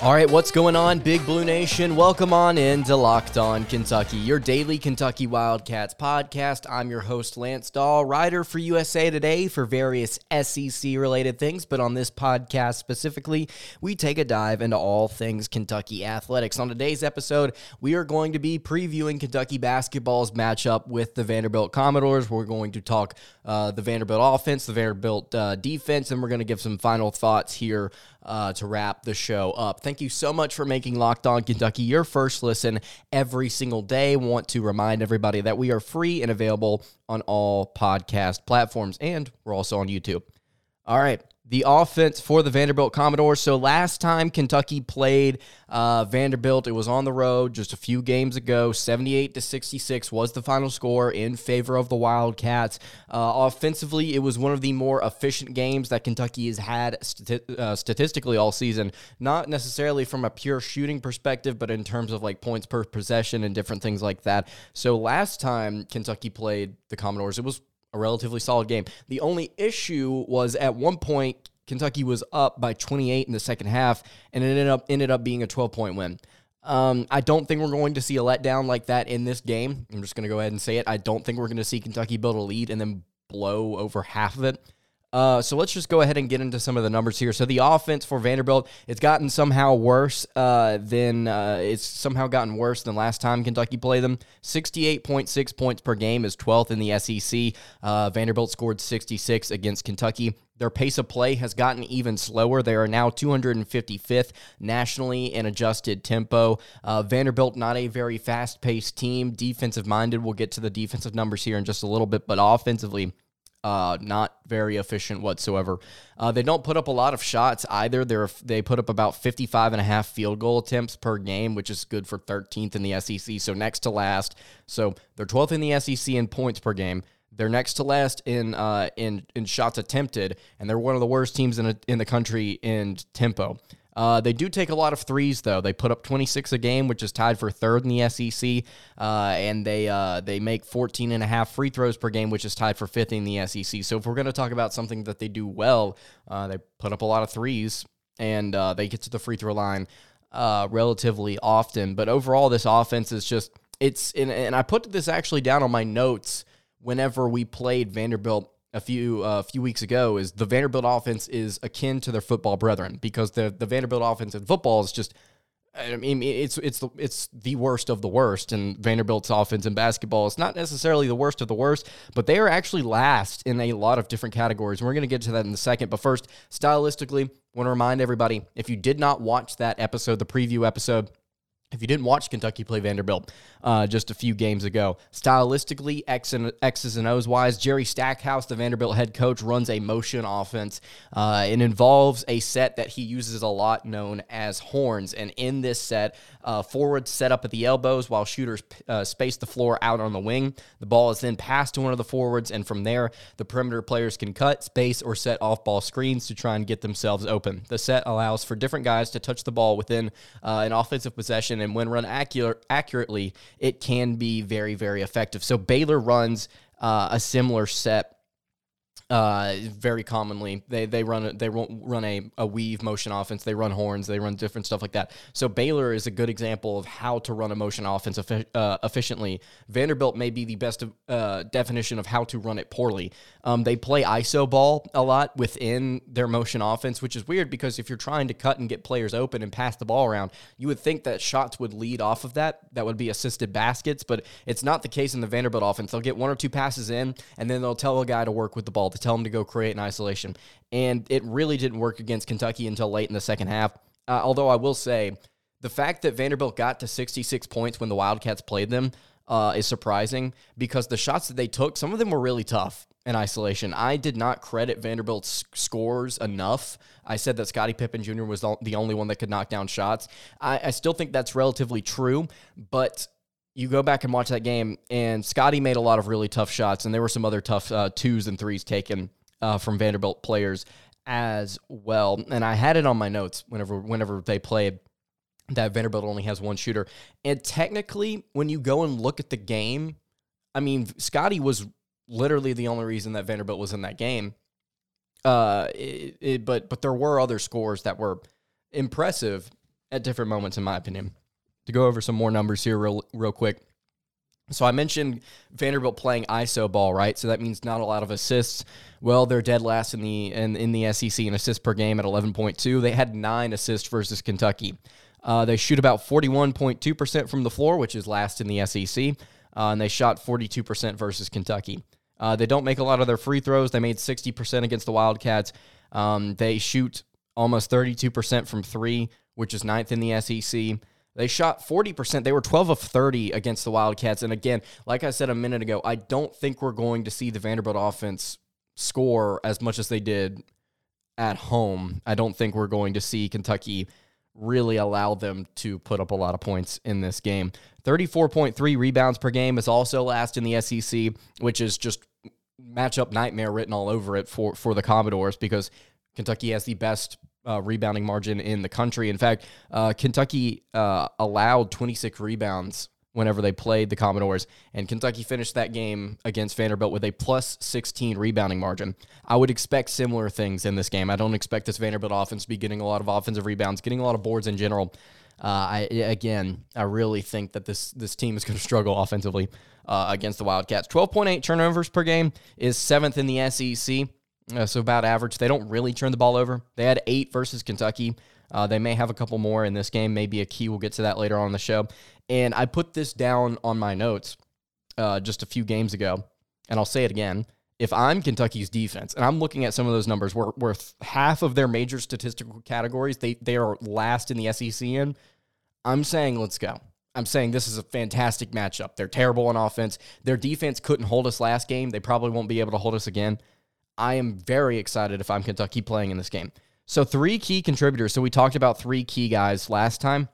All right, what's going on, Big Blue Nation? Welcome on in to Locked On Kentucky, your daily Kentucky Wildcats podcast. I'm your host, Lance Dahl, writer for USA Today for various SEC related things. But on this podcast specifically, we take a dive into all things Kentucky athletics. On today's episode, we are going to be previewing Kentucky basketball's matchup with the Vanderbilt Commodores. We're going to talk uh, the Vanderbilt offense, the Vanderbilt uh, defense, and we're going to give some final thoughts here uh, to wrap the show up. Thank you so much for making Locked On Kentucky your first listen every single day. Want to remind everybody that we are free and available on all podcast platforms, and we're also on YouTube. All right the offense for the Vanderbilt Commodores. So last time Kentucky played uh, Vanderbilt, it was on the road just a few games ago. 78 to 66 was the final score in favor of the Wildcats. Uh, offensively, it was one of the more efficient games that Kentucky has had stati- uh, statistically all season. Not necessarily from a pure shooting perspective, but in terms of like points per possession and different things like that. So last time Kentucky played the Commodores, it was a relatively solid game. The only issue was at one point Kentucky was up by 28 in the second half, and it ended up ended up being a 12 point win. Um, I don't think we're going to see a letdown like that in this game. I'm just going to go ahead and say it. I don't think we're going to see Kentucky build a lead and then blow over half of it. Uh, so let's just go ahead and get into some of the numbers here. So the offense for Vanderbilt, it's gotten somehow worse uh, than uh, it's somehow gotten worse than last time Kentucky played them. Sixty-eight point six points per game is 12th in the SEC. Uh, Vanderbilt scored 66 against Kentucky. Their pace of play has gotten even slower. They are now 255th nationally in adjusted tempo. Uh, Vanderbilt, not a very fast paced team. Defensive minded. We'll get to the defensive numbers here in just a little bit, but offensively, uh, not very efficient whatsoever. Uh, they don't put up a lot of shots either. They're, they put up about 55 and a half field goal attempts per game, which is good for 13th in the SEC. So next to last. So they're 12th in the SEC in points per game. They're next to last in uh, in in shots attempted, and they're one of the worst teams in a, in the country in tempo. Uh, they do take a lot of threes, though. They put up 26 a game, which is tied for third in the SEC, uh, and they uh, they make 14 and a half free throws per game, which is tied for fifth in the SEC. So if we're going to talk about something that they do well, uh, they put up a lot of threes, and uh, they get to the free throw line uh, relatively often. But overall, this offense is just it's and, and I put this actually down on my notes whenever we played Vanderbilt a few a uh, few weeks ago is the Vanderbilt offense is akin to their football brethren because the the Vanderbilt offense in football is just I mean it's it's the it's the worst of the worst. And Vanderbilt's offense in basketball is not necessarily the worst of the worst but they are actually last in a lot of different categories. And we're going to get to that in a second. But first stylistically want to remind everybody if you did not watch that episode the preview episode if you didn't watch Kentucky play Vanderbilt uh, just a few games ago, stylistically, X and, X's and O's wise, Jerry Stackhouse, the Vanderbilt head coach, runs a motion offense. Uh, it involves a set that he uses a lot known as horns. And in this set, uh, forwards set up at the elbows while shooters uh, space the floor out on the wing. The ball is then passed to one of the forwards, and from there, the perimeter players can cut, space, or set off ball screens to try and get themselves open. The set allows for different guys to touch the ball within uh, an offensive possession, and when run accurate, accurately, it can be very, very effective. So Baylor runs uh, a similar set uh, very commonly. They they run a, they run a, a weave motion offense. They run horns. They run different stuff like that. So Baylor is a good example of how to run a motion offense effi- uh, efficiently. Vanderbilt may be the best uh, definition of how to run it poorly. Um, they play iso ball a lot within their motion offense, which is weird because if you're trying to cut and get players open and pass the ball around, you would think that shots would lead off of that. That would be assisted baskets, but it's not the case in the Vanderbilt offense. They'll get one or two passes in, and then they'll tell a guy to work with the ball to tell him to go create an isolation. And it really didn't work against Kentucky until late in the second half. Uh, although I will say, the fact that Vanderbilt got to 66 points when the Wildcats played them uh, is surprising because the shots that they took, some of them were really tough in isolation. I did not credit Vanderbilt's scores enough. I said that Scotty Pippen Jr. was the only one that could knock down shots. I, I still think that's relatively true, but you go back and watch that game, and Scotty made a lot of really tough shots, and there were some other tough uh, twos and threes taken uh, from Vanderbilt players as well. And I had it on my notes whenever whenever they played. that Vanderbilt only has one shooter. And technically, when you go and look at the game, I mean, Scotty was literally the only reason that Vanderbilt was in that game. Uh, it, it, but but there were other scores that were impressive at different moments, in my opinion. To go over some more numbers here, real real quick. So I mentioned Vanderbilt playing ISO ball, right? So that means not a lot of assists. Well, they're dead last in the in, in the SEC in assists per game at 11.2. They had nine assists versus Kentucky. Uh, they shoot about 41.2% from the floor, which is last in the SEC, uh, and they shot 42% versus Kentucky. Uh, they don't make a lot of their free throws. They made 60% against the Wildcats. Um, they shoot almost 32% from three, which is ninth in the SEC. They shot 40%. They were 12 of 30 against the Wildcats. And again, like I said a minute ago, I don't think we're going to see the Vanderbilt offense score as much as they did at home. I don't think we're going to see Kentucky really allow them to put up a lot of points in this game. 34.3 rebounds per game is also last in the SEC, which is just matchup nightmare written all over it for, for the Commodores because Kentucky has the best uh, rebounding margin in the country. In fact, uh, Kentucky uh, allowed 26 rebounds whenever they played the Commodores, and Kentucky finished that game against Vanderbilt with a plus 16 rebounding margin. I would expect similar things in this game. I don't expect this Vanderbilt offense to be getting a lot of offensive rebounds, getting a lot of boards in general. Uh, I again, I really think that this this team is going to struggle offensively uh, against the Wildcats. 12.8 turnovers per game is seventh in the SEC. Uh, so about average. They don't really turn the ball over. They had eight versus Kentucky. Uh, they may have a couple more in this game. Maybe a key. We'll get to that later on the show. And I put this down on my notes uh, just a few games ago, and I'll say it again. If I'm Kentucky's defense, and I'm looking at some of those numbers, where half of their major statistical categories they they are last in the SEC in, I'm saying let's go. I'm saying this is a fantastic matchup. They're terrible on offense. Their defense couldn't hold us last game. They probably won't be able to hold us again. I am very excited if I'm Kentucky playing in this game. So, three key contributors. So, we talked about three key guys last time.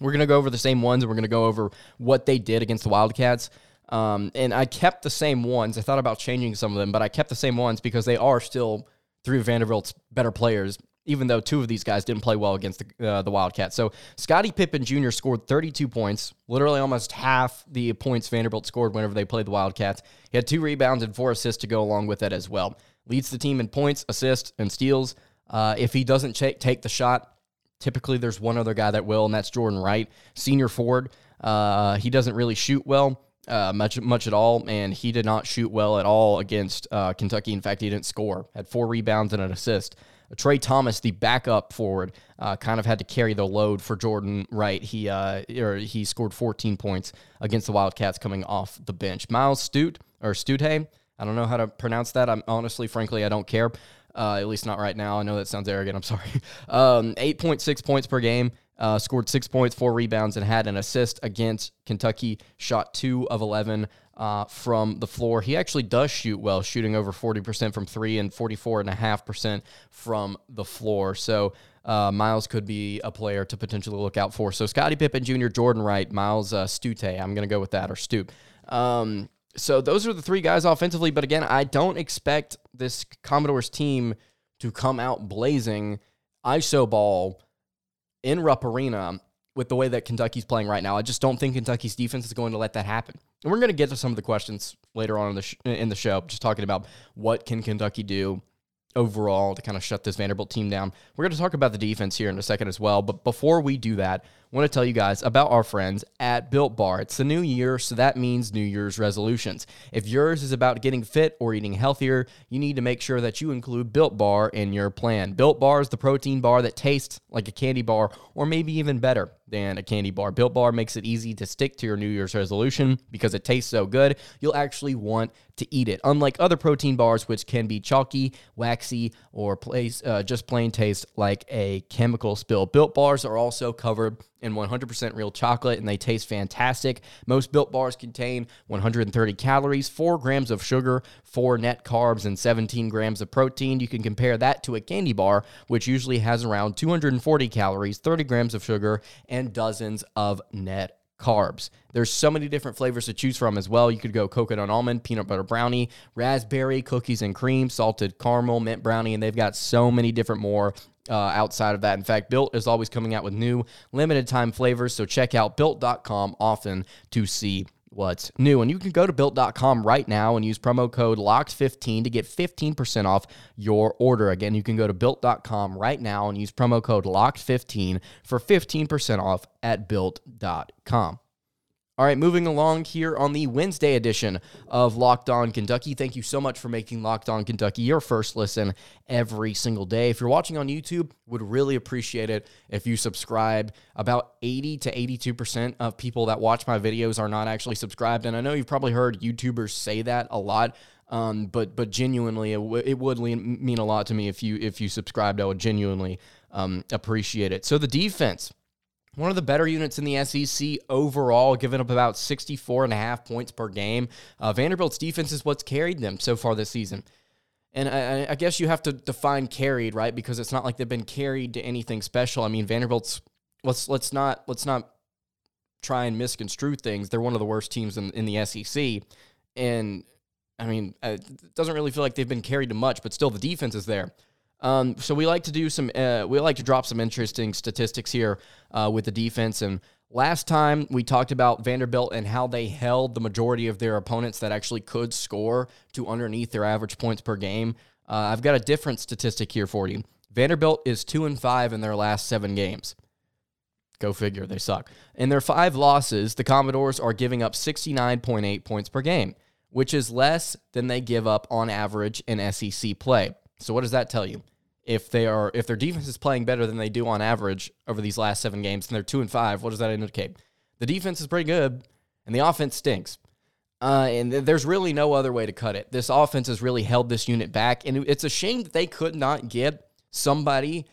We're going to go over the same ones and we're going to go over what they did against the Wildcats. Um, and I kept the same ones. I thought about changing some of them, but I kept the same ones because they are still three of Vanderbilt's better players even though two of these guys didn't play well against the, uh, the Wildcats. So Scotty Pippen Jr. scored 32 points, literally almost half the points Vanderbilt scored whenever they played the Wildcats. He had two rebounds and four assists to go along with that as well. Leads the team in points, assists, and steals. Uh, if he doesn't ch- take the shot, typically there's one other guy that will, and that's Jordan Wright, senior forward. Uh, he doesn't really shoot well. Uh, much much at all, and he did not shoot well at all against uh, Kentucky. In fact, he didn't score. Had four rebounds and an assist. Trey Thomas, the backup forward, uh, kind of had to carry the load for Jordan Wright. He uh, or he scored 14 points against the Wildcats coming off the bench. Myles Stute or Stute, I don't know how to pronounce that. I'm honestly, frankly, I don't care. Uh, at least not right now. I know that sounds arrogant. I'm sorry. Um, 8.6 points per game. Uh, scored six points, four rebounds, and had an assist against Kentucky. Shot two of 11 uh, from the floor. He actually does shoot well, shooting over 40% from three and 44.5% from the floor. So uh, Myles could be a player to potentially look out for. So Scotty Pippen Jr., Jordan Wright, Myles uh, Stute. I'm going to go with that, or Stute. Um, so those are the three guys offensively. But again, I don't expect this Commodores team to come out blazing ISO ball in Rupp Arena with the way that Kentucky's playing right now. I just don't think Kentucky's defense is going to let that happen. And we're going to get to some of the questions later on in the sh- in the show, just talking about what can Kentucky do overall to kind of shut this Vanderbilt team down. We're going to talk about the defense here in a second as well, but before we do that, want to tell you guys about our friends at Built Bar. It's the new year, so that means New Year's resolutions. If yours is about getting fit or eating healthier, you need to make sure that you include Built Bar in your plan. Built Bar is the protein bar that tastes like a candy bar, or maybe even better than a candy bar. Built Bar makes it easy to stick to your New Year's resolution because it tastes so good, you'll actually want to eat it. Unlike other protein bars, which can be chalky, waxy, or place, uh, just plain taste like a chemical spill, Built Bars are also covered and 100% real chocolate, and they taste fantastic. Most built bars contain 130 calories, 4 grams of sugar, 4 net carbs, and 17 grams of protein. You can compare that to a candy bar, which usually has around 240 calories, 30 grams of sugar, and dozens of net carbs. There's so many different flavors to choose from as well. You could go coconut almond, peanut butter brownie, raspberry, cookies and cream, salted caramel, mint brownie, and they've got so many different more uh, outside of that. In fact, Built is always coming out with new limited time flavors. So check out built.com often to see what's new. And you can go to built.com right now and use promo code LOCKED15 to get 15% off your order. Again, you can go to built.com right now and use promo code LOCKED15 for 15% off at built.com. All right, moving along here on the Wednesday edition of Locked On Kentucky. Thank you so much for making Locked On Kentucky your first listen every single day. If you're watching on YouTube, would really appreciate it if you subscribe. About 80 to 82% of people that watch my videos are not actually subscribed, and I know you've probably heard YouTubers say that a lot. Um, but but genuinely, it, w- it would mean a lot to me if you if you subscribed. I would genuinely um, appreciate it. So the defense one of the better units in the SEC overall, giving up about 64 and a half points per game. Uh, Vanderbilt's defense is what's carried them so far this season. And I, I, guess you have to define carried, right? Because it's not like they've been carried to anything special. I mean, Vanderbilt's let's let's not let's not try and misconstrue things. They're one of the worst teams in, in the SEC, and I mean, it doesn't really feel like they've been carried to much, but still the defense is there. Um, so we like to do some, uh, we like to drop some interesting statistics here uh, with the defense. And last time we talked about Vanderbilt and how they held the majority of their opponents that actually could score to underneath their average points per game. Uh, I've got a different statistic here for you. Vanderbilt is two and five in their last seven games. Go figure, they suck. In their five losses, the Commodores are giving up 69.8 points per game, which is less than they give up on average in SEC play. So, what does that tell you? If they are if their defense is playing better than they do on average over these last seven games and they're two and five, what does that indicate? The defense is pretty good and the offense stinks. Uh, and th- there's really no other way to cut it. This offense has really held this unit back, and it's a shame that they could not get somebody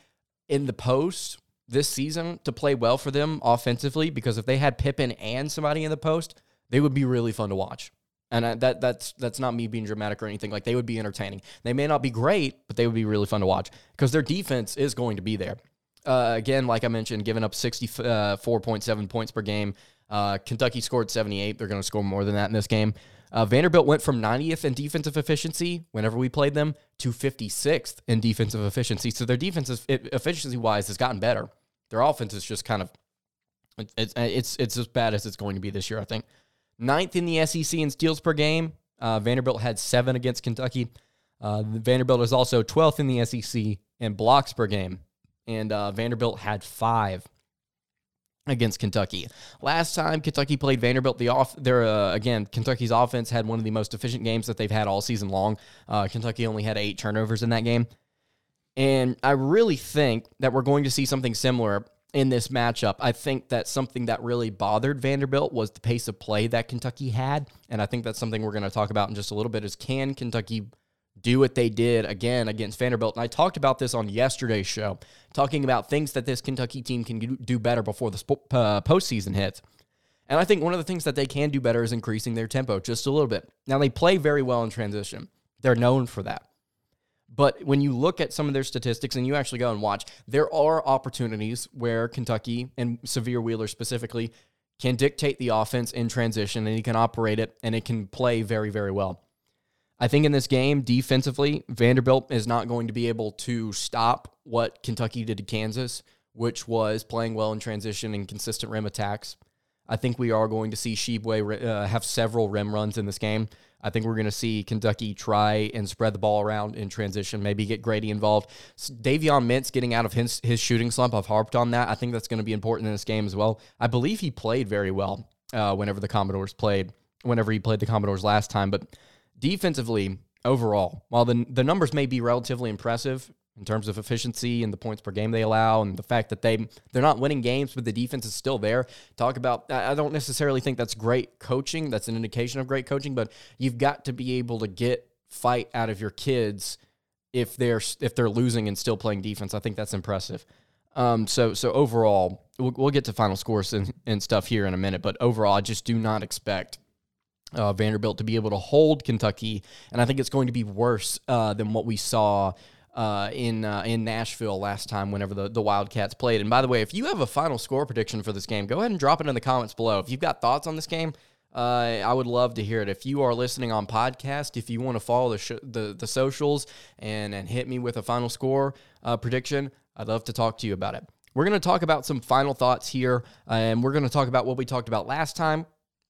in the post this season to play well for them offensively. Because if they had Pippen and somebody in the post, they would be really fun to watch. And I, that that's that's not me being dramatic or anything. Like they would be entertaining. They may not be great, but they would be really fun to watch because their defense is going to be there. Uh, again, like I mentioned, giving up 64.7 points per game. Uh, Kentucky scored 78. They're going to score more than that in this game. Uh, Vanderbilt went from 90th in defensive efficiency whenever we played them to 56th in defensive efficiency. So their defense efficiency wise has gotten better. Their offense is just kind of it's it's it's as bad as it's going to be this year. I think. Ninth in the SEC in steals per game. Uh, Vanderbilt had seven against Kentucky. Uh, Vanderbilt is also 12th in the SEC in blocks per game. And uh, Vanderbilt had five against Kentucky. Last time Kentucky played Vanderbilt, the off there uh, again, Kentucky's offense had one of the most efficient games that they've had all season long. Uh, Kentucky only had eight turnovers in that game. And I really think that we're going to see something similar in this matchup. I think that something that really bothered Vanderbilt was the pace of play that Kentucky had. And I think that's something we're going to talk about in just a little bit is can Kentucky do what they did again against Vanderbilt? And I talked about this on yesterday's show, talking about things that this Kentucky team can do better before the uh, postseason hits. And I think one of the things that they can do better is increasing their tempo just a little bit. Now, they play very well in transition. They're known for that. But when you look at some of their statistics and you actually go and watch, there are opportunities where Kentucky and Sahvir Wheeler specifically can dictate the offense in transition and he can operate it and it can play very, very well. I think in this game, defensively, Vanderbilt is not going to be able to stop what Kentucky did to Kansas, which was playing well in transition and consistent rim attacks. I think we are going to see Tshiebwe uh, have several rim runs in this game. I think we're going to see Kentucky try and spread the ball around in transition, maybe get Grady involved. Davion Mintz getting out of his, his shooting slump. I've harped on that. I think that's going to be important in this game as well. I believe he played very well uh, whenever the Commodores played, whenever he played the Commodores last time. But defensively, overall, while the, the numbers may be relatively impressive, in terms of efficiency and the points per game they allow and the fact that they they're not winning games but the defense is still there. Talk about i don't necessarily think that's great coaching. That's an indication of great coaching but you've got to be able to get fight out of your kids if they're if they're losing and still playing defense. I think that's impressive. Um, so so overall we'll, we'll get to final scores and, and stuff here in a minute but overall i just do not expect uh, Vanderbilt to be able to hold Kentucky, and I think it's going to be worse uh, than what we saw uh, in uh, in Nashville last time whenever the, the Wildcats played. And by the way, if you have a final score prediction for this game, go ahead and drop it in the comments below. If you've got thoughts on this game, Uh, I would love to hear it. If you are listening on podcast, if you want to follow the sh- the, the socials and and hit me with a final score uh, prediction, I'd love to talk to you about it. We're going to talk about some final thoughts here, and we're going to talk about what we talked about last time,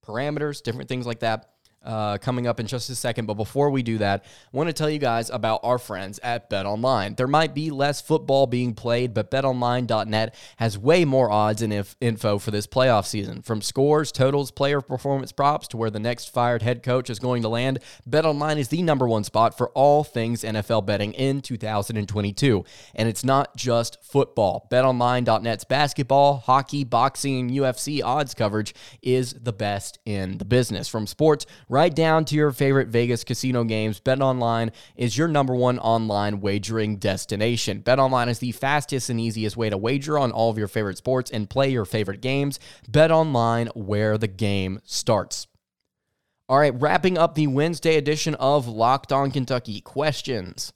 parameters, different things like that uh, coming up in just a second. But before we do that, I want to tell you guys about our friends at Bet Online. There might be less football being played, but betonline.net has way more odds and if info for this playoff season. From scores, totals, player performance props to where the next fired head coach is going to land, Bet Online is the number one spot for all things NFL betting in 2022. And it's not just football. BetOnline.net's basketball, hockey, boxing, and UFC odds coverage is the best in the business. From sports, right down to your favorite Vegas casino games, BetOnline is your number one online wagering destination. BetOnline is the fastest and easiest way to wager on all of your favorite sports and play your favorite games. BetOnline, where the game starts. All right, wrapping up the Wednesday edition of Locked On Kentucky. Questions,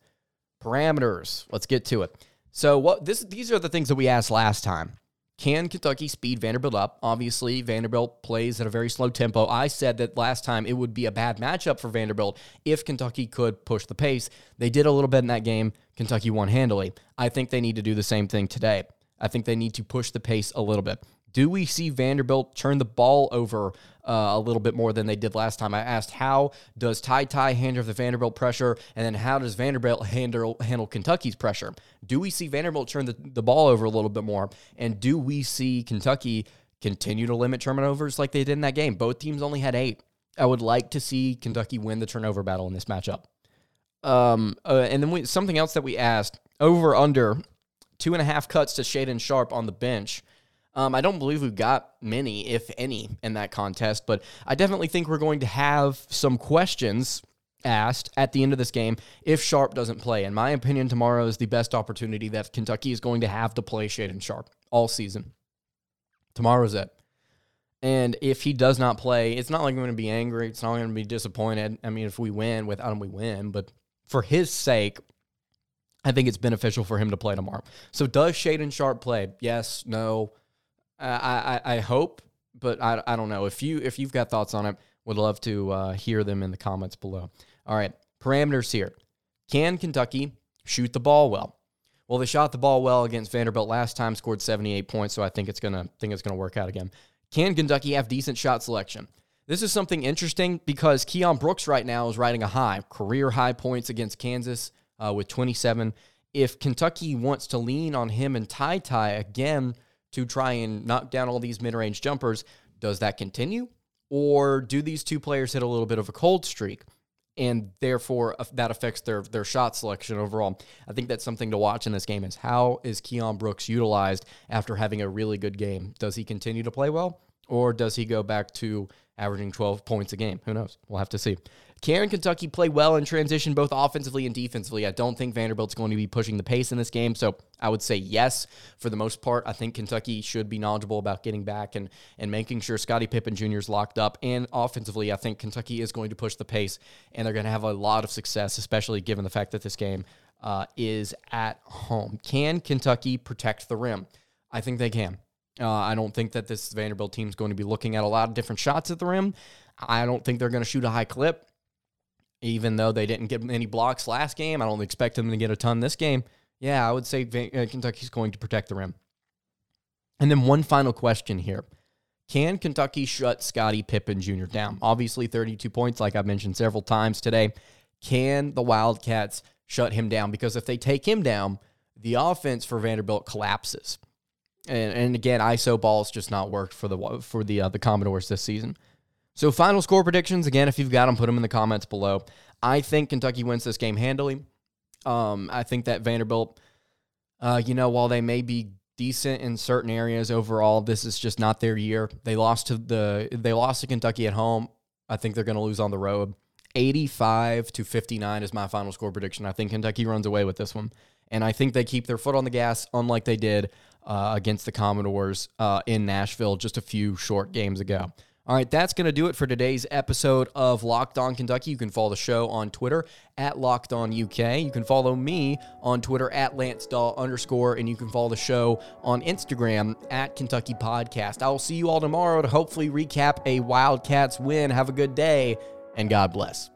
parameters. Let's get to it. So, what this these are the things that we asked last time. Can Kentucky speed Vanderbilt up? Obviously, Vanderbilt plays at a very slow tempo. I said that last time it would be a bad matchup for Vanderbilt if Kentucky could push the pace. They did a little bit in that game. Kentucky won handily. I think they need to do the same thing today. I think they need to push the pace a little bit. Do we see Vanderbilt turn the ball over uh, a little bit more than they did last time? I asked how does Ty Ty handle the Vanderbilt pressure, and then how does Vanderbilt handle handle Kentucky's pressure? Do we see Vanderbilt turn the, the ball over a little bit more, and do we see Kentucky continue to limit turnovers like they did in that game? Both teams only had eight. I would like to see Kentucky win the turnover battle in this matchup. Um, uh, and then we, something else that we asked over under two and a half cuts to Shaedon Sharpe on the bench. Um, I don't believe we've got many, if any, in that contest, but I definitely think we're going to have some questions asked at the end of this game if Sharpe doesn't play. In my opinion, tomorrow is the best opportunity that Kentucky is going to have to play Shaedon Sharpe all season. Tomorrow's it. And if he does not play, it's not like I'm going to be angry. It's not going to be disappointed. I mean, if we win, without him, we win. But for his sake, I think it's beneficial for him to play tomorrow. So does Shaedon Sharpe play? Yes, no. Uh, I, I, hope, but I, I don't know. If you if you've got thoughts on it, would love to uh, hear them in the comments below. All right, parameters here. Can Kentucky shoot the ball well? Well, they shot the ball well against Vanderbilt last time, scored 78 points, so I think it's gonna think it's gonna work out again. Can Kentucky have decent shot selection? This is something interesting because Keion Brooks right now is riding a high, career high points against Kansas uh, with 27. If Kentucky wants to lean on him and Ty Ty again to try and knock down all these mid range jumpers, does that continue? Or do these two players hit a little bit of a cold streak? And therefore, that affects their their shot selection overall. I think that's something to watch in this game. Is how is Keion Brooks utilized after having a really good game? Does he continue to play well, or does he go back to averaging 12 points a game? Who knows? We'll have to see. Can Kentucky play well in transition, both offensively and defensively? I don't think Vanderbilt's going to be pushing the pace in this game, so I would say yes for the most part. I think Kentucky should be knowledgeable about getting back and and making sure Scotty Pippen Jr. is locked up. And offensively, I think Kentucky is going to push the pace, and they're going to have a lot of success, especially given the fact that this game uh, is at home. Can Kentucky protect the rim? I think they can. Uh, I don't think that this Vanderbilt team is going to be looking at a lot of different shots at the rim. I don't think they're going to shoot a high clip even though they didn't get any blocks last game. I don't expect them to get a ton this game. Yeah, I would say uh, Kentucky's going to protect the rim. And then one final question here. Can Kentucky shut Scotty Pippen Jr. down? Obviously, 32 points, like I've mentioned several times today. Can the Wildcats shut him down? Because if they take him down, the offense for Vanderbilt collapses. And, and again, ISO balls just not worked for the for the uh, the Commodores this season. So, final score predictions again, if you've got them, put them in the comments below. I think Kentucky wins this game handily. Um, I think that Vanderbilt, uh, you know, while they may be decent in certain areas overall, this is just not their year. They lost to the they lost to Kentucky at home. I think they're going to lose on the road. 85 to 59 is my final score prediction. I think Kentucky runs away with this one. And I think they keep their foot on the gas, unlike they did uh, against the Commodores uh, in Nashville just a few short games ago. All right, that's going to do it for today's episode of Locked On Kentucky. You can follow the show on Twitter at Locked On UK. You can follow me on Twitter at Lance Dahl underscore, and you can follow the show on Instagram at Kentucky Podcast. I will see you all tomorrow to hopefully recap a Wildcats win. Have a good day, and God bless.